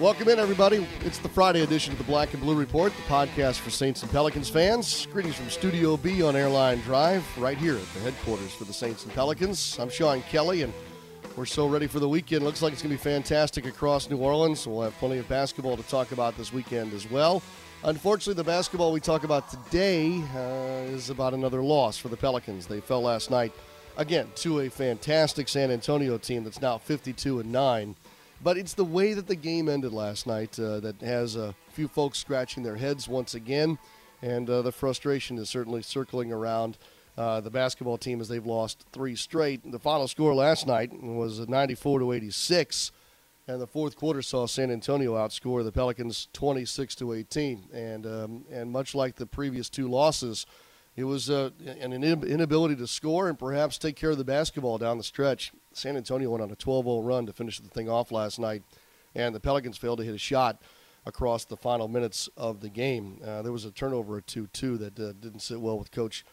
Welcome in, everybody. It's the Friday edition of the Black and Blue Report, the podcast for Saints and Pelicans fans. Greetings from Studio B on Airline Drive, right here at the headquarters for the Saints and Pelicans. I'm Sean Kelly, and we're so ready for the weekend. Looks like it's going to be fantastic across New Orleans. We'll have plenty of basketball to talk about this weekend as well. Unfortunately, the basketball we talk about today uh, is about another loss for the Pelicans. They fell last night, again, to a fantastic San Antonio team that's now 52 and 9. But it's the way that the game ended last night uh, that has a few folks scratching their heads once again, and uh, the frustration is certainly circling around uh, the basketball team as they've lost three straight. The final score last night was 94 to 86, and the fourth quarter saw San Antonio outscore the Pelicans 26 to 18. And um, and much like the previous two losses, it was uh, an inability to score and perhaps take care of the basketball down the stretch. San Antonio went on a 12 0 run to finish the thing off last night, and the Pelicans failed to hit a shot across the final minutes of the game. Uh, there was a turnover at 2 2 that uh, didn't sit well with Coach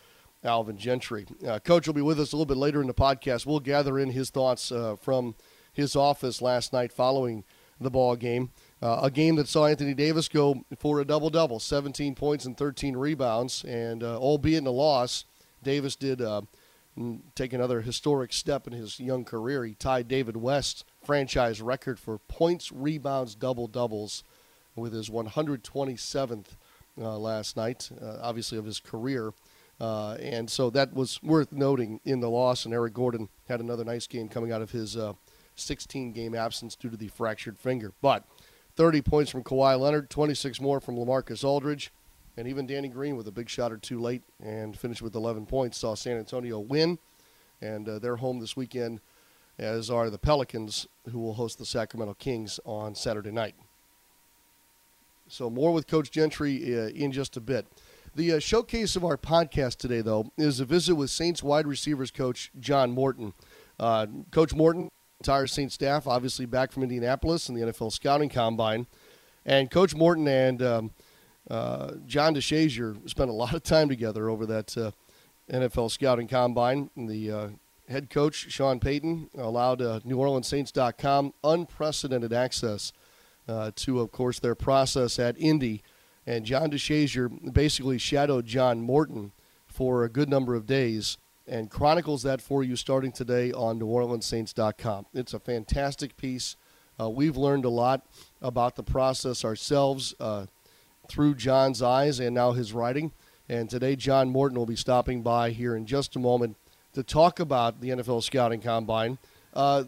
Alvin Gentry. Uh, Coach will be with us a little bit later in the podcast. We'll gather in his thoughts uh, from his office last night following the ball game. Uh, a game that saw Anthony Davis go for a double double 17 points and 13 rebounds. And uh, albeit in a loss, Davis did take another historic step in his young career. He tied David West's franchise record for points, rebounds, double doubles with his 127th uh, last night, uh, obviously, of his career. Uh, and so that was worth noting in the loss. And Eric Gordon had another nice game coming out of his uh, 16 game absence due to the fractured finger. But 30 points from Kawhi Leonard, 26 more from Lamarcus Aldridge. And even Danny Green with a big shot or two late and finished with 11 points saw San Antonio win. And uh, they're home this weekend, as are the Pelicans, who will host the Sacramento Kings on Saturday night. So, more with Coach Gentry uh, in just a bit. The uh, showcase of our podcast today, though, is a visit with Saints wide receivers coach John Morton. Uh, coach Morton, entire Saints staff, obviously back from Indianapolis and the NFL scouting combine. And Coach Morton and um, uh, John DeShazier spent a lot of time together over that uh, NFL scouting combine. And the uh, head coach, Sean Payton, allowed uh, NewOrleansSaints.com unprecedented access uh, to, of course, their process at Indy. And John DeShazier basically shadowed John Morton for a good number of days and chronicles that for you starting today on NewOrleansSaints.com. It's a fantastic piece. Uh, we've learned a lot about the process ourselves through John's eyes and now his writing. And today, John Morton will be stopping by here in just a moment to talk about the NFL Scouting Combine, uh,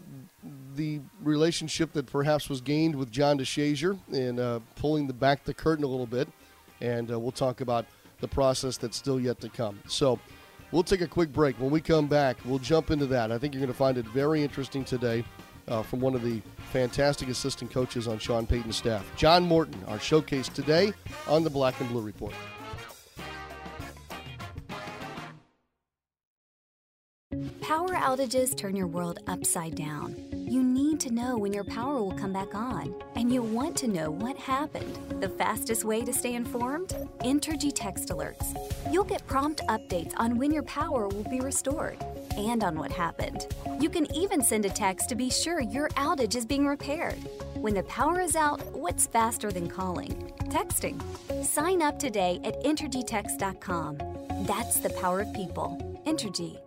the relationship that perhaps was gained with John DeShazier in uh, pulling the back the curtain a little bit, and uh, we'll talk about the process that's still yet to come. So, we'll take a quick break. When we come back, we'll jump into that. I think you're going to find it very interesting today uh, from one of the fantastic assistant coaches on Sean Payton's staff. John Morton, our showcase today on the Black and Blue Report. Power outages turn your world upside down. You need to know when your power will come back on, and you want to know what happened. The fastest way to stay informed? Entergy Text Alerts. You'll get prompt updates on when your power will be restored and on what happened. You can even send a text to be sure your outage is being repaired. When the power is out, what's faster than calling? Texting. Sign up today at EntergyText.com. That's the power of people. Entergy.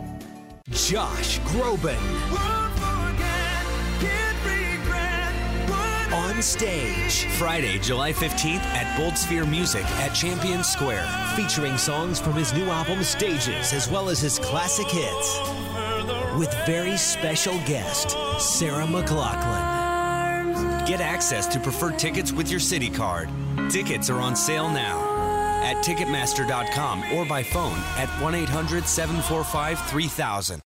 Josh Groban. On stage, Friday, July 15th at Bold Sphere Music at Champion Square, featuring songs from his new album Stages as well as his classic hits. with very special guest, Sarah McLachlan. Get access to preferred tickets with your Citi card. Tickets are on sale now at Ticketmaster.com or by phone at 1 800 745 3000.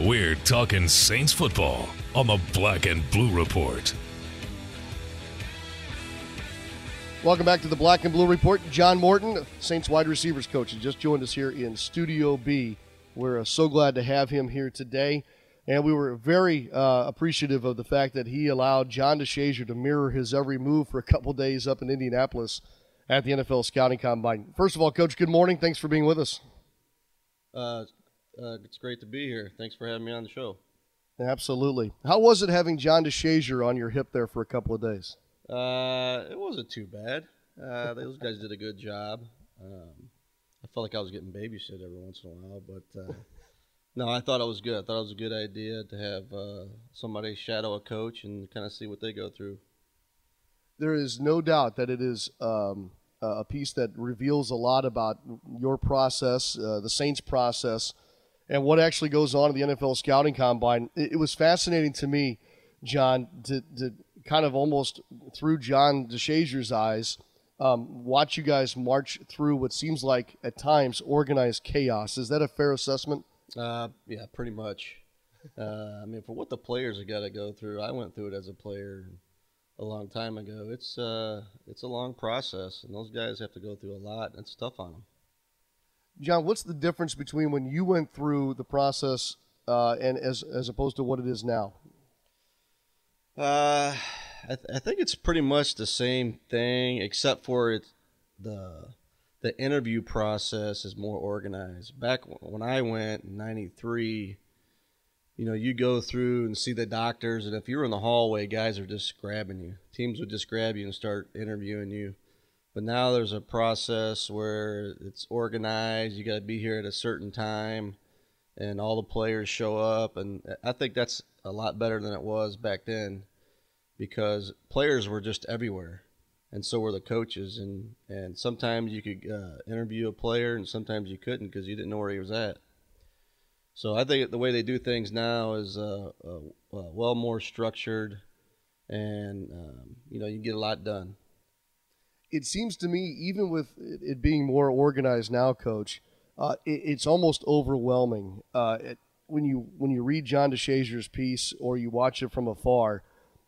We're talking Saints football on the Black and Blue Report. Welcome back to the Black and Blue Report. John Morton, Saints wide receivers coach, has just joined us here in Studio B. We're uh, so glad to have him here today. And we were very uh, appreciative of the fact that he allowed John DeShazier to mirror his every move for a couple days up in Indianapolis at the NFL Scouting Combine. First of all, Coach, good morning. Thanks for being with us. Uh, uh, it's great to be here. Thanks for having me on the show. Absolutely. How was it having John DeShazier on your hip there for a couple of days? Uh, it wasn't too bad. Uh, those guys did a good job. Um, I felt like I was getting babysit every once in a while, but uh, no, I thought it was good. I thought it was a good idea to have uh, somebody shadow a coach and kind of see what they go through. There is no doubt that it is um, a piece that reveals a lot about your process, uh, the Saints' process, and what actually goes on in the NFL scouting combine. It, it was fascinating to me, John, to, to kind of almost through John DeShazier's eyes, um, watch you guys march through what seems like at times organized chaos. Is that a fair assessment? Uh, yeah, pretty much. Uh, I mean, for what the players have got to go through, I went through it as a player a long time ago. It's uh, it's a long process, and those guys have to go through a lot. And it's tough on them. John, what's the difference between when you went through the process uh, and as as opposed to what it is now? Uh, I, th- I think it's pretty much the same thing, except for it the the interview process is more organized. Back when I went in '93, you know, you go through and see the doctors, and if you were in the hallway, guys are just grabbing you. Teams would just grab you and start interviewing you. But now there's a process where it's organized. You got to be here at a certain time, and all the players show up. And I think that's a lot better than it was back then because players were just everywhere and so were the coaches and and sometimes you could uh, interview a player and sometimes you couldn't because you didn't know where he was at so i think the way they do things now is uh, uh, well more structured and um, you know you get a lot done it seems to me even with it being more organized now coach uh, it, it's almost overwhelming uh, it, when you when you read John DeShazier's piece or you watch it from afar,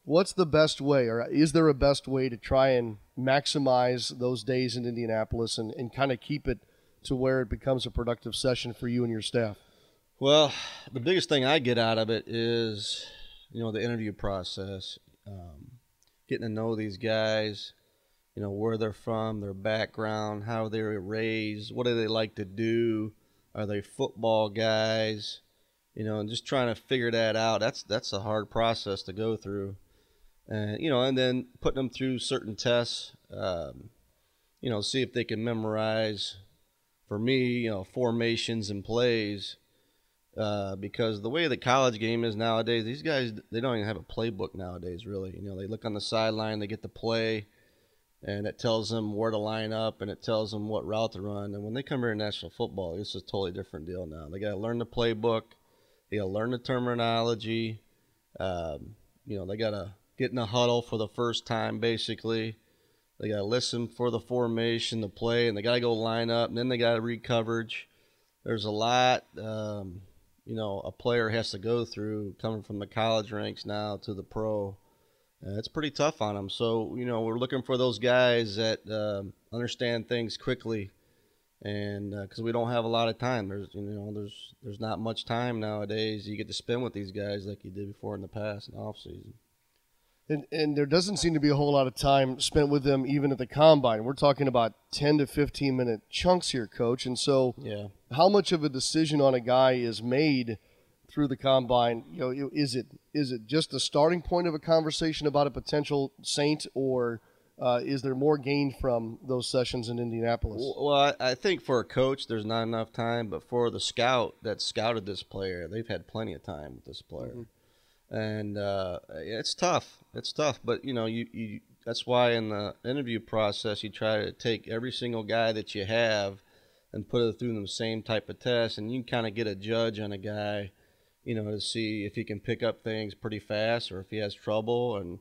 what's the best way, or is there a best way to try and maximize those days in Indianapolis and, and kind of keep it to where it becomes a productive session for you and your staff? Well, the biggest thing I get out of it is, you know, the interview process, um, getting to know these guys, you know, where they're from, their background, how they were raised, what do they like to do, are they football guys? you know, and just trying to figure that out. That's that's a hard process to go through, and you know, and then putting them through certain tests. Um, you know, see if they can memorize. For me, you know, formations and plays. Uh, because the way the college game is nowadays, these guys they don't even have a playbook nowadays. Really, you know, they look on the sideline, they get the play, and it tells them where to line up, and it tells them what route to run. And when they come here in national football, it's a totally different deal now. They got to learn the playbook they got to learn the terminology. Um, you know, they got to get in a huddle for the first time, basically. They got to listen for the formation, the play, and they got to go line up, and then they got to read coverage. There's a lot, um, you know, a player has to go through coming from the college ranks now to the pro. Uh, it's pretty tough on them. So, you know, we're looking for those guys that um, understand things quickly and because uh, we don't have a lot of time. There's you know there's there's not much time nowadays. You get to spend with these guys like you did before in the past in the off season. And, and there doesn't seem to be a whole lot of time spent with them even at the combine. We're talking about 10 to 15 minute chunks here coach. And so yeah how much of a decision on a guy is made through the combine you know is it is it just the starting point of a conversation about a potential saint or uh, is there more gain from those sessions in Indianapolis? Well, I, think for a coach, there's not enough time, but for the scout that scouted this player, they've had plenty of time with this player, mm-hmm. and uh, it's tough. It's tough, but you know, you, you that's why in the interview process you try to take every single guy that you have and put it through the same type of test, and you can kind of get a judge on a guy, you know, to see if he can pick up things pretty fast or if he has trouble, and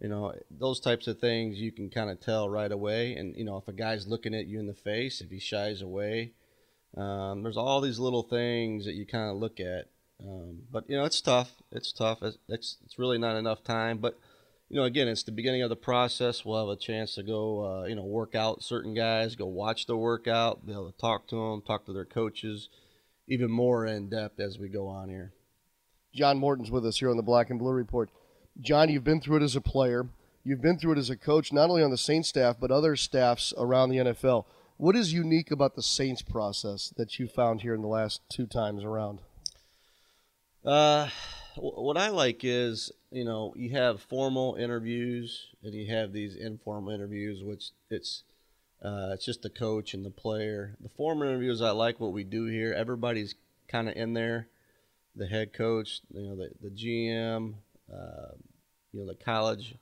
you know those types of things you can kind of tell right away. And you know if a guy's looking at you in the face, if he shies away, um, there's all these little things that you kind of look at. Um, but you know it's tough. It's tough. It's, it's it's really not enough time, but you know, again, it's the beginning of the process. We'll have a chance to go, uh, you know, work out certain guys, go watch the workout, be able to talk to them, talk to their coaches, even more in depth as we go on here. John Morton's with us here on the Black and Blue Report. John, you've been through it as a player. You've been through it as a coach, not only on the Saints staff, but other staffs around the NFL. What is unique about the Saints process that you found here in the last two times around? Uh, what I like is you know, you have formal interviews and you have these informal interviews, which it's uh, it's just the coach and the player. The formal interviews, I like what we do here. Everybody's kind of in there. The head coach, you know, the the GM, uh, you know, the college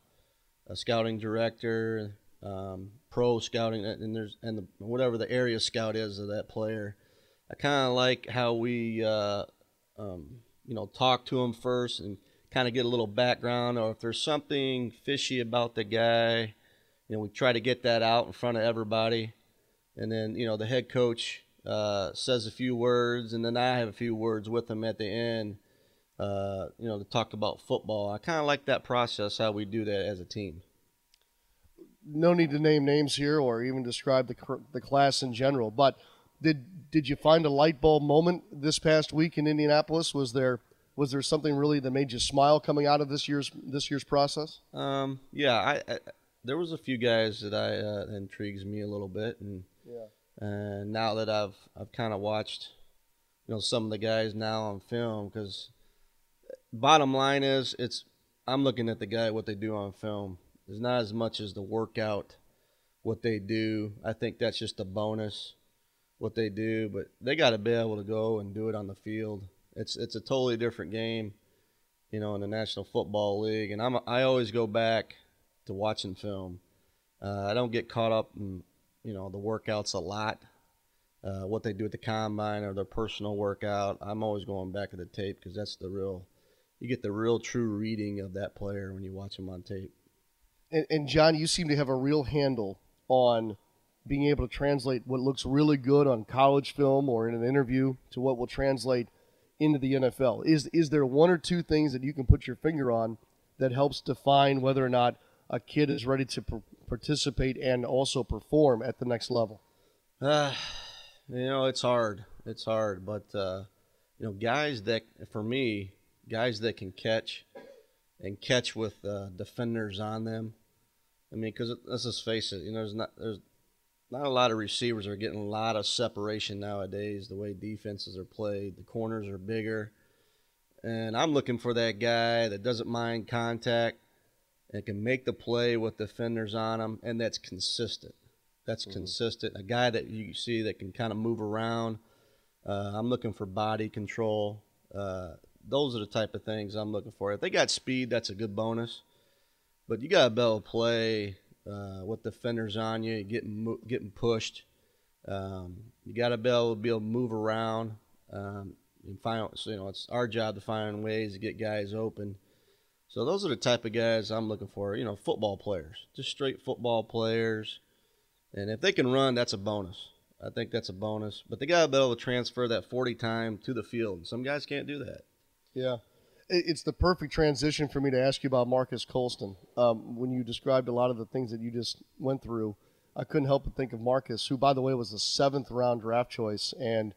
uh, scouting director, um, pro scouting, and there's and the, whatever the area scout is of that player. I kind of like how we, uh, um, you know, talk to them first and kind of get a little background, or if there's something fishy about the guy, you know, we try to get that out in front of everybody. And then, you know, the head coach uh, says a few words, and then I have a few words with him at the end, uh, you know, to talk about football. I kind of like that process, how we do that as a team. No need to name names here or even describe the, the class in general, but did did you find a light bulb moment this past week in Indianapolis? Was there was there something really that made you smile coming out of this year's this year's process? Um, yeah, I, I, there was a few guys that I uh, intrigues me a little bit, and yeah. and now that I've I've kind of watched, you know, some of the guys now on film, because bottom line is it's I'm looking at the guy what they do on film. It's not as much as the workout, what they do. I think that's just a bonus, what they do, but they got to be able to go and do it on the field it's it's a totally different game, you know, in the National Football League. And I'm I always go back to watching film. Uh, I don't get caught up in you know the workouts a lot, uh, what they do at the combine or their personal workout. I'm always going back to the tape because that's the real. You get the real true reading of that player when you watch him on tape. And, and John, you seem to have a real handle on being able to translate what looks really good on college film or in an interview to what will translate into the NFL? Is is there one or two things that you can put your finger on that helps define whether or not a kid is ready to participate and also perform at the next level? Uh, you know, it's hard. It's hard, but uh, you know, guys that for me, guys that can catch and catch with uh, defenders on them. I mean, because let's just face it, you know, there's not there's not a lot of receivers are getting a lot of separation nowadays. The way defenses are played, the corners are bigger, and I'm looking for that guy that doesn't mind contact and can make the play with defenders on him, and that's consistent. That's mm-hmm. consistent. A guy that you see that can kind of move around. Uh, I'm looking for body control. Uh, those are the type of things I'm looking for. If they got speed, that's a good bonus. But you got to be able to play uh, with fenders on you, getting getting pushed. Um, you got to be able to be able to move around um, and find. So, you know, it's our job to find ways to get guys open. So those are the type of guys I'm looking for. You know, football players, just straight football players. And if they can run, that's a bonus. I think that's a bonus. But they got to be able to transfer that 40 time to the field. Some guys can't do that. Yeah it's the perfect transition for me to ask you about Marques Colston. Um, when you described a lot of the things that you just went through, I couldn't help but think of Marques, who, by the way, was the seventh round draft choice. And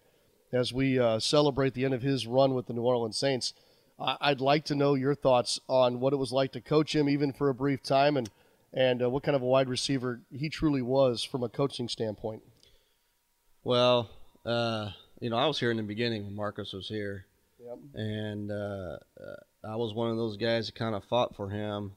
as we uh, celebrate the end of his run with the New Orleans Saints, I- would like to know your thoughts on what it was like to coach him, even for a brief time, and and uh, what kind of a wide receiver he truly was from a coaching standpoint. Well, uh, you know, I was here in the beginning when Marques was here And uh, uh, I was one of those guys that kind of fought for him.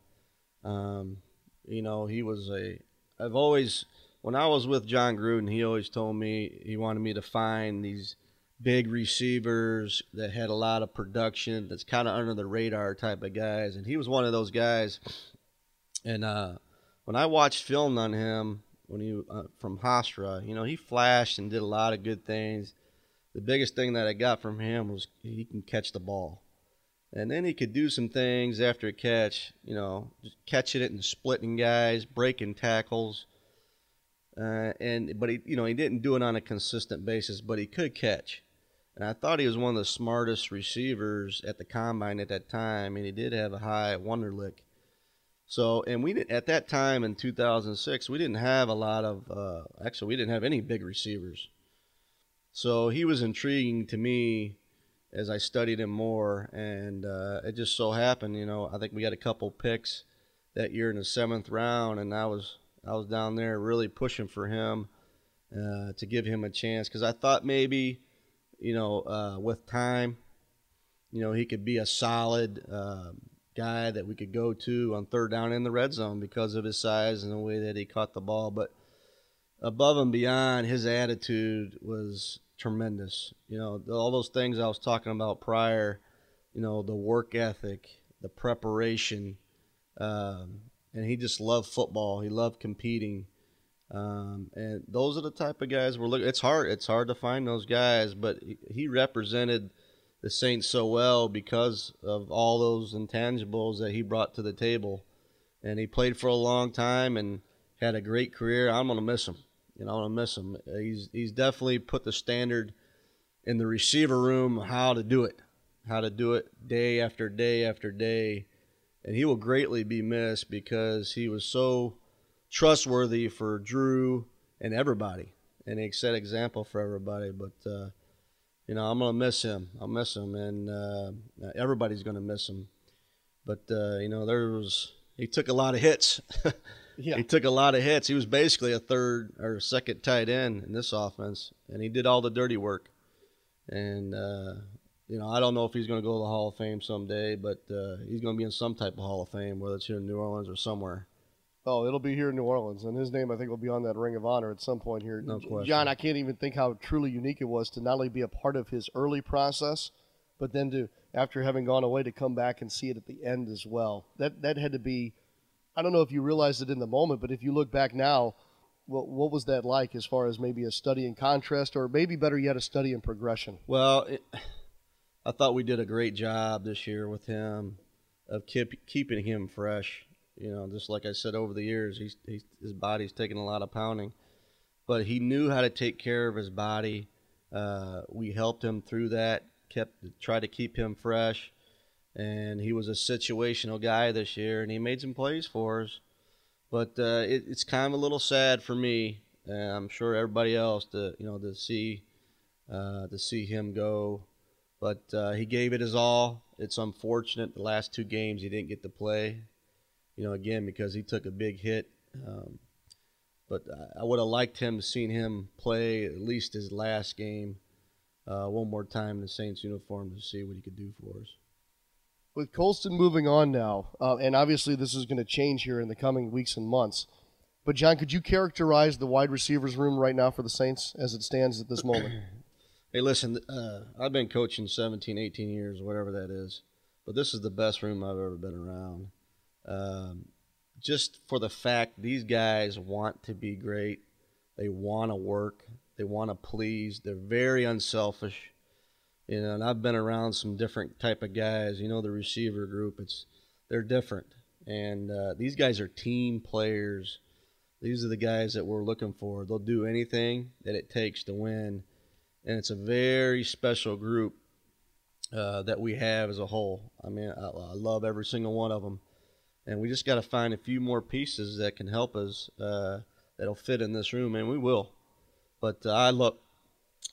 Um, you know, he was a. I've always, when I was with Jon Gruden, he always told me he wanted me to find these big receivers that had a lot of production, that's kind of under the radar type of guys, and he was one of those guys. And uh, when I watched film on him, when he uh, from Hofstra. You know, he flashed and did a lot of good things. The biggest thing that I got from him was he can catch the ball, and then he could do some things after a catch. You know, catching it and splitting guys, breaking tackles. Uh, and but he, you know, he didn't do it on a consistent basis, but he could catch. And I thought he was one of the smartest receivers at the combine at that time, and he did have a high Wonderlic. So, and we did, at that time in 2006, we didn't have a lot of, uh, actually, we didn't have any big receivers. So he was intriguing to me as I studied him more, and uh, it just so happened, you know, I think we got a couple picks that year in the seventh round, and I was I was down there really pushing for him uh, to give him a chance because I thought maybe, you know, uh, with time, you know, he could be a solid. Um, guy that we could go to on third down in the red zone because of his size and the way that he caught the ball. But above and beyond, his attitude was tremendous. You know, all those things I was talking about prior, you know, the work ethic, the preparation, um, and he just loved football. He loved competing. Um, and those are the type of guys we're looking. It's hard. It's hard to find those guys, but he, he represented – the Saints so well because of all those intangibles that he brought to the table. And he played for a long time and had a great career. I'm gonna miss him. Know, I'm gonna miss him. He's he's definitely put the standard in the receiver room how to do it, how to do it day after day after day, and he will greatly be missed because he was so trustworthy for Drew and everybody, and he set example for everybody. But uh, you know, I'm gonna miss him. I'll miss him, and uh, everybody's gonna miss him. But uh, you know, there was he took a lot of hits. yeah. He took a lot of hits. He was basically a third or second tight end in this offense, and he did all the dirty work. And uh, you know, I don't know if he's going to go to the Hall of Fame someday, but uh, he's going to be in some type of Hall of Fame, whether it's here in New Orleans or somewhere. Oh, it'll be here in New Orleans, and his name I think will be on that Ring of Honor at some point here. No question. John, I can't even think how truly unique it was to not only be a part of his early process, but then to after having gone away to come back and see it at the end as well. That that had to be. I don't know if you realized it in the moment, but if you look back now, what what was that like as far as maybe a study in contrast, or maybe better yet, a study in progression? Well, it, I thought we did a great job this year with him of keep, keeping him fresh you know, just like I said over the years, he's, he's his body's taken a lot of pounding, but he knew how to take care of his body. Uh, we helped him through that, kept tried to keep him fresh, and he was a situational guy this year, and he made some plays for us. But uh, it, it's kind of a little sad for me, and I'm sure everybody else to you know to see uh, to see him go. But uh, he gave it his all. It's unfortunate the last two games he didn't get to play you know, again because he took a big hit. Um, but I would have liked him to seen him play at least his last game uh, one more time in the Saints uniform to see what he could do for us. With Colston moving on now, uh, and obviously this is going to change here in the coming weeks and months. But John, could you characterize the wide receivers room right now for the Saints as it stands at this moment? hey, listen, uh, I've been coaching 17, 18 years, whatever that is, but this is the best room I've ever been around. Um, just for the fact these guys want to be great, they want to work, they want to please, they're very unselfish. You know, and I've been around some different type of guys. You know, the receiver group, it's they're different, and uh, these guys are team players. These are the guys that we're looking for. They'll do anything that it takes to win, and it's a very special group uh, that we have as a whole. I mean, I, I love every single one of them and we just got to find a few more pieces that can help us uh, that'll fit in this room, and we will. But uh, I love,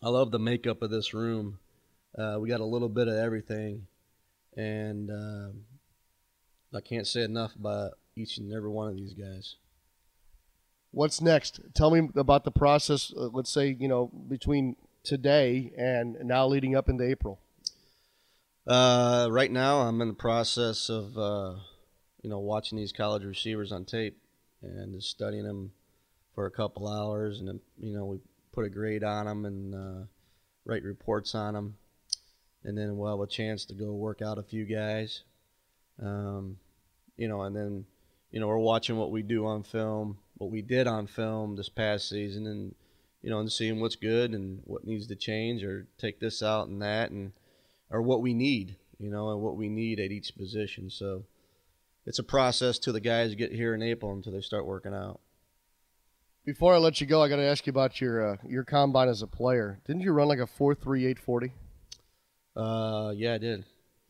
I love the makeup of this room. Uh, we got a little bit of everything, and um, I can't say enough about each and every one of these guys. What's next? Tell me about the process. Uh, let's say you know between today and now leading up into April. Uh, right now, I'm in the process of uh, you know, watching these college receivers on tape and just studying them for a couple hours, and then you know we put a grade on them and uh, write reports on them, and then we'll have a chance to go work out a few guys, um, you know, and then you know we're watching what we do on film, what we did on film this past season, and you know, and seeing what's good and what needs to change, or take this out and that, and or what we need, you know, and what we need at each position. So it's a process till the guys get here in April until they start working out. Before I let you go, I got to ask you about your uh, your combine as a player. Didn't you run like a four three eight forty? Uh, yeah, I did.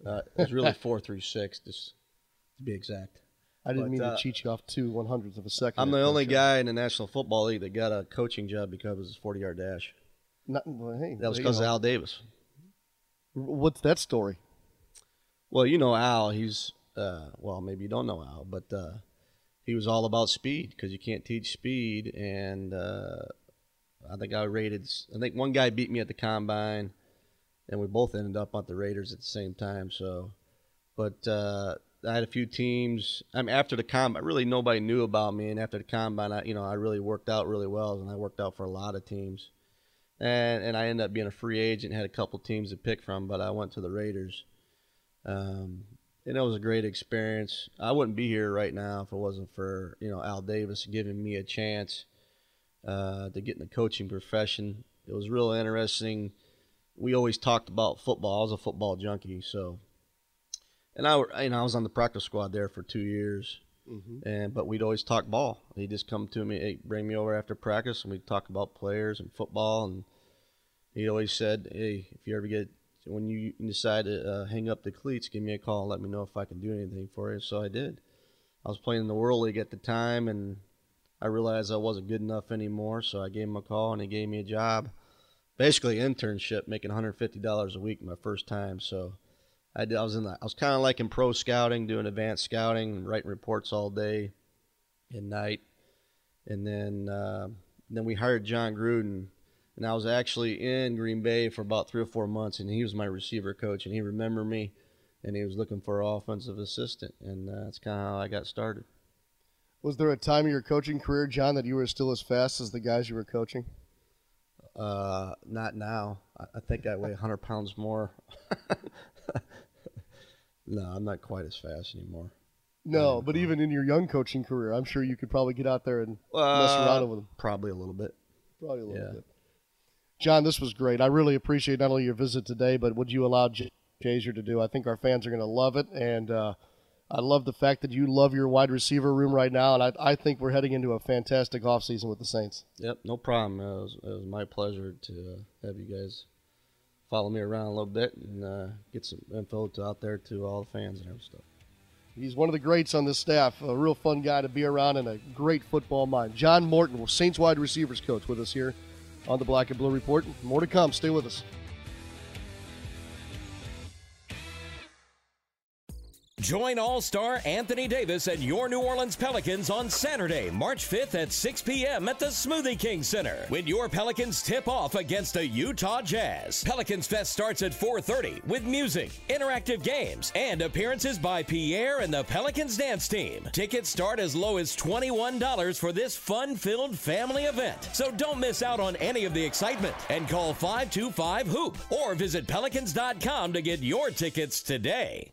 Uh, it was really four three six, just to be exact. I didn't But, mean uh, to cheat you off two one hundredths of a second. I'm the only Coach. guy in the National Football League that got a coaching job because of his 40 yard dash. Not, well, hey, That was because of. Al Davis. What's that story? Well, you know Al. He's uh, well, maybe you don't know Al, but uh, he was all about speed because you can't teach speed. And uh, I think I rated. I think one guy beat me at the combine, and we both ended up on the Raiders at the same time. So, but uh, I had a few teams. I mean, after the combine, really nobody knew about me, and after the combine, I, you know, I really worked out really well, and I worked out for a lot of teams. And and I ended up being a free agent, had a couple teams to pick from, but I went to the Raiders. Um, and it was a great experience. I wouldn't be here right now if it wasn't for you know Al Davis giving me a chance uh, to get in the coaching profession. It was real interesting. We always talked about football. I was a football junkie, so and I, you know, I was on the practice squad there for two years, and but we'd always talk ball. He'd just come to me, hey, bring me over after practice, and we'd talk about players and football. And he always said, hey, if you ever get when you decide to uh, hang up the cleats, give me a call. And Let me know if I can do anything for you. So I did. I was playing in the World League at the time, and I realized I wasn't good enough anymore. So I gave him a call, and he gave me a job, basically internship, making $150 a week my first time. So I, did, I was in the, I was kind of like in pro scouting, doing advanced scouting, writing reports all day and night, and then uh, then we hired Jon Gruden, and I was actually in Green Bay for about three or four months, and he was my receiver coach, and he remembered me, and he was looking for an offensive assistant, and uh, that's kind of how I got started. Was there a time in your coaching career, John, that you were still as fast as the guys you were coaching? Uh, not now. I, think I weigh 100 pounds more. no, I'm not quite as fast anymore. No, but even in your young coaching career, I'm sure you could probably get out there and mess Uh, around with them. Probably a little bit. Probably a little yeah. bit. John, this was great. I really appreciate not only your visit today, but what you allowed Jazer to do. I think our fans are going to love it, and uh, I love the fact that you love your wide receiver room right now, and I, I think we're heading into a fantastic offseason with the Saints. Yep, no problem. It was, it was my pleasure to uh, have you guys follow me around a little bit and uh, get some info to, out there to all the fans and everything stuff. He's one of the greats on this staff, a real fun guy to be around and a great football mind. John Morton, Saints wide receivers coach, with us here on the Black and Blue Report. More to come. Stay with us. Join All Star Anthony Davis and your New Orleans Pelicans on Saturday, March 5th at 6 p.m. at the Smoothie King Center when your Pelicans tip off against the Utah Jazz. Pelicans Fest starts at 4:30 with music, interactive games, and appearances by Pierre and the Pelicans dance team. Tickets start as low as $21 for this fun-filled family event. So don't miss out on any of the excitement and call 525 hoop or visit pelicans.com to get your tickets today.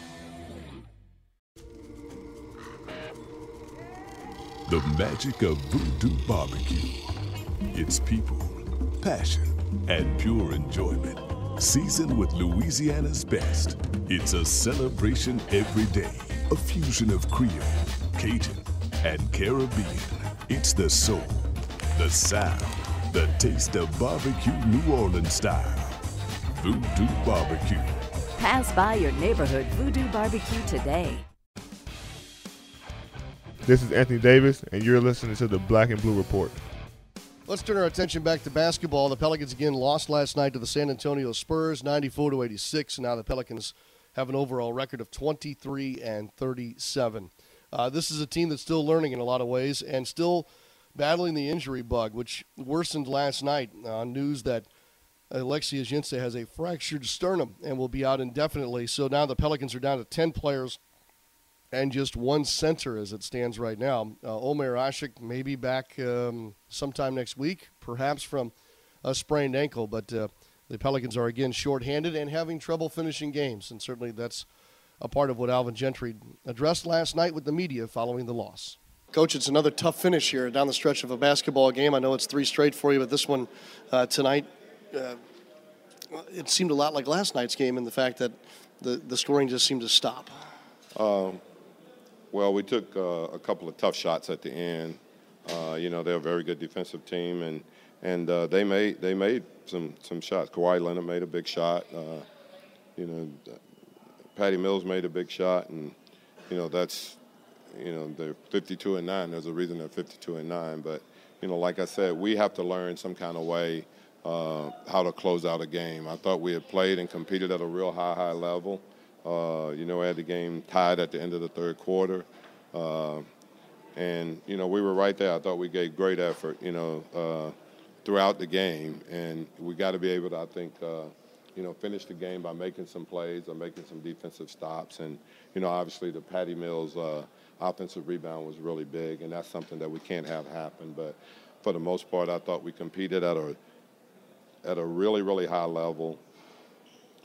The magic of Voodoo Barbecue. It's people, passion, and pure enjoyment. Seasoned with Louisiana's best. It's a celebration every day. A fusion of Creole, Cajun, and Caribbean. It's the soul, the sound, the taste of barbecue New Orleans style. Voodoo Barbecue. Pass by your neighborhood Voodoo Barbecue today. This is Anthony Davis, and you're listening to the Black and Blue Report. Let's turn our attention back to basketball. The Pelicans again lost last night to the San Antonio Spurs, 94 to 86. Now the Pelicans have an overall record of 23 and 37. Uh, this is a team that's still learning in a lot of ways and still battling the injury bug, which worsened last night on news that Alexis Ajinça has a fractured sternum and will be out indefinitely. So now the Pelicans are down to 10 players and just one center as it stands right now. Uh, Omer Asik may be back um, sometime next week, perhaps from a sprained ankle, but uh, the Pelicans are again shorthanded and having trouble finishing games, and certainly that's a part of what Alvin Gentry addressed last night with the media following the loss. Coach, it's another tough finish here down the stretch of a basketball game. I know it's three straight for you, but this one uh, tonight, uh, it seemed a lot like last night's game in the fact that the, the scoring just seemed to stop. Um, well, we took uh, a couple of tough shots at the end. Uh, you know, they're a very good defensive team, and and uh, they made they made some some shots. Kawhi Leonard made a big shot. Uh, you know, Patty Mills made a big shot, and you know that's you know they're 52 and nine. There's a reason they're 52 and nine, but you know, like I said, we have to learn some kind of way uh, how to close out a game. I thought we had played and competed at a real high high level. Uh, you know, we had the game tied at the end of the third quarter. Uh, and, you know, we were right there. I thought we gave great effort, you know, uh, throughout the game. And we got to be able to, I think, uh, you know, finish the game by making some plays or making some defensive stops. And, you know, obviously the Patty Mills uh, offensive rebound was really big, and that's something that we can't have happen. But for the most part, I thought we competed at a at a really, really high level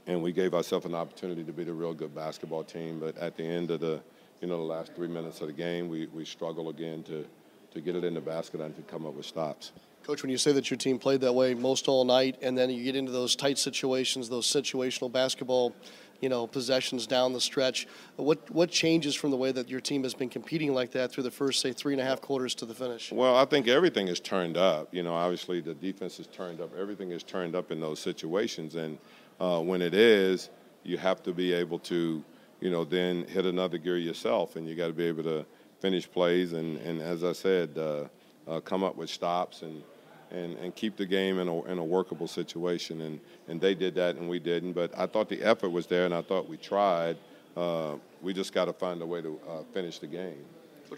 and we gave ourselves an opportunity to be the real good basketball team. But at the end of the, you know, the last three minutes of the game, we, we struggle again to, to get it in the basket and to come up with stops. Coach, when you say that your team played that way most all night, and then you get into those tight situations, those situational basketball, you know, possessions down the stretch, what what changes from the way that your team has been competing like that through the first, say, three and a half quarters to the finish? Well, I think everything is turned up. You know, obviously the defense is turned up. Everything is turned up in those situations, and uh, when it is, you have to be able to, you know, then hit another gear yourself, and you got to be able to finish plays and, and as I said, uh, uh, come up with stops and, and, and keep the game in a, in a workable situation. And, and they did that, and we didn't. But I thought the effort was there, and I thought we tried. Uh, we just got to find a way to uh, finish the game.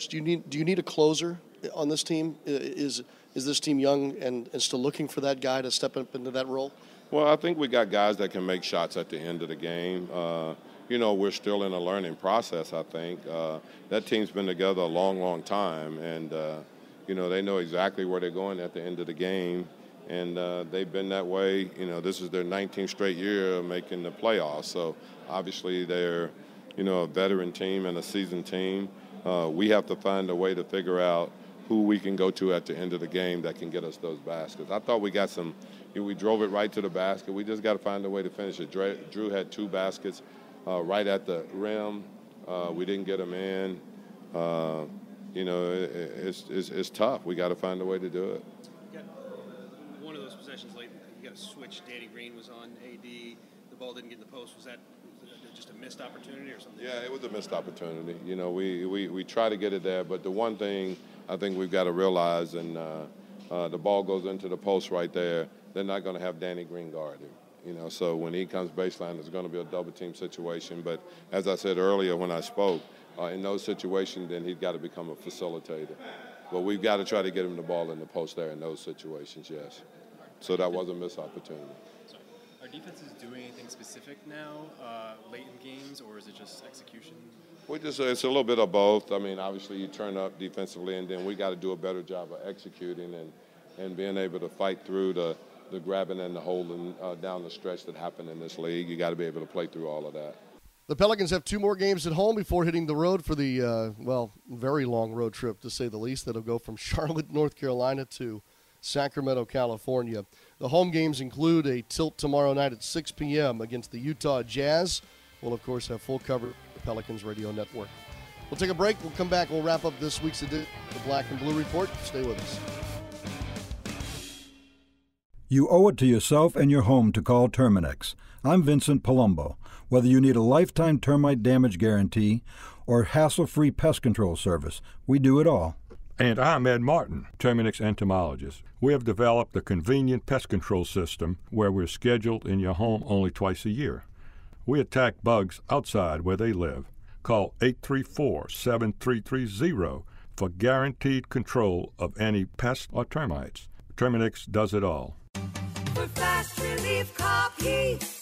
Do you need do you need a closer on this team? Is is this team young and, and still looking for that guy to step up into that role? Well, I think we got guys that can make shots at the end of the game. Uh, you know, we're still in a learning process, I think. Uh, that team's been together a long, long time, and, uh, you know, they know exactly where they're going at the end of the game. And uh, they've been that way. You know, this is their 19th straight year making the playoffs. So obviously they're, you know, a veteran team and a seasoned team. Uh, we have to find a way to figure out who we can go to at the end of the game that can get us those baskets. I thought we got some we drove it right to the basket. We just got to find a way to finish it. Drew had two baskets uh, right at the rim. Uh, we didn't get them in. Uh, you know, it, it's, it's, it's, tough. We got to find a way to do it. one of those possessions late, you got a switch. Danny Green was on AD. The ball didn't get in the post. Was that just a missed opportunity or something? Yeah, it was a missed opportunity. You know, we, we, we try to get it there, but the one thing I think we've got to realize, and uh, uh, the ball goes into the post right there they're not going to have Danny Green guard him. You know, so when he comes baseline, it's going to be a double team situation. But as I said earlier when I spoke, uh, in those situations, then he's got to become a facilitator. But we've got to try to get him the ball in the post there in those situations, yes. So that was a missed opportunity. Sorry. Are defenses doing anything specific now, uh, late in games, or is it just execution? We just it's a little bit of both. I mean, obviously you turn up defensively, and then we got to do a better job of executing and and being able to fight through the the grabbing and the holding uh, down the stretch that happened in this league. You got to be able to play through all of that. The Pelicans have two more games at home before hitting the road for the, uh, well, very long road trip, to say the least, that'll go from Charlotte, North Carolina to Sacramento, California. The home games include a tilt tomorrow night at 6 p.m. against the Utah Jazz. We'll, of course, have full coverage the Pelicans Radio Network. We'll take a break. We'll come back. We'll wrap up this week's edition of the Black and Blue Report. Stay with us. You owe it to yourself and your home to call Terminix. I'm Vincent Palumbo. Whether you need a lifetime termite damage guarantee or hassle free pest control service, we do it all. And I'm Ed Martin, Terminix entomologist. We have developed a convenient pest control system where we're scheduled in your home only twice a year. We attack bugs outside where they live. Call 834 7330 for guaranteed control of any pests or termites. Terminix does it all. For fast relief, Keith.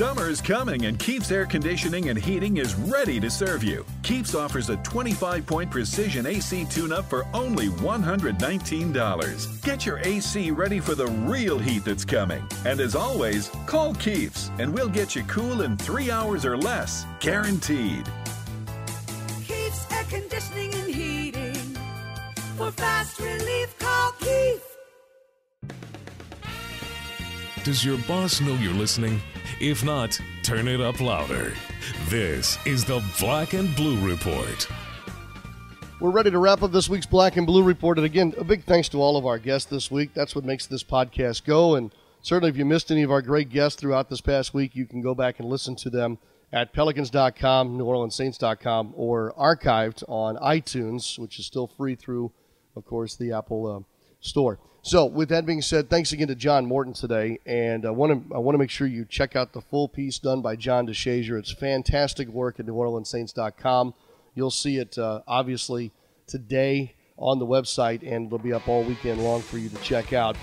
Summer's coming and Keeps Air Conditioning and Heating is ready to serve you. Keeps offers a 25 point precision AC tune up for only $119. Get your AC ready for the real heat that's coming. And as always, call Keeps and we'll get you cool in three hours or less. Guaranteed. Keith's Air Conditioning and Heating. For fast relief, Does your boss know you're listening? If not, turn it up louder. This is the Black and Blue Report. We're ready to wrap up this week's Black and Blue Report. And again, a big thanks to all of our guests this week. That's what makes this podcast go. And certainly, if you missed any of our great guests throughout this past week, you can go back and listen to them at pelicans.com, neworleanssaints.com, or archived on iTunes, which is still free through, of course, the Apple uh, Store. So, with that being said, thanks again to John Morton today, and I want to I want to make sure you check out the full piece done by John DeShazier. It's fantastic work at NewOrleansSaints.com. You'll see it uh, obviously today on the website, and it'll be up all weekend long for you to check out.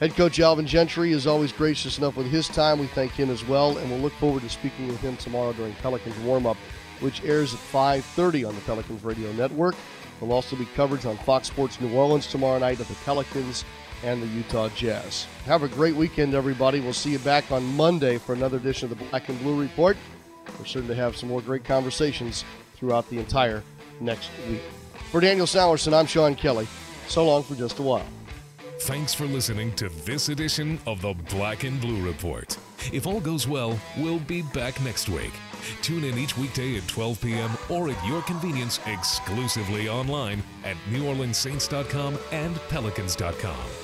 Head coach Alvin Gentry is always gracious enough with his time. We thank him as well, and we'll look forward to speaking with him tomorrow during Pelicans warm up, which airs at 5:30 on the Pelicans Radio Network. There'll also be coverage on Fox Sports New Orleans tomorrow night of the Pelicans and the Utah Jazz. Have a great weekend, everybody. We'll see you back on Monday for another edition of the Black and Blue Report. We're certain to have some more great conversations throughout the entire next week. For Daniel Salerson, I'm Sean Kelly. So long for just a while. Thanks for listening to this edition of the Black and Blue Report. If all goes well, we'll be back next week. Tune in each weekday at 12 p.m. or at your convenience exclusively online at NewOrleansSaints.com and Pelicans.com.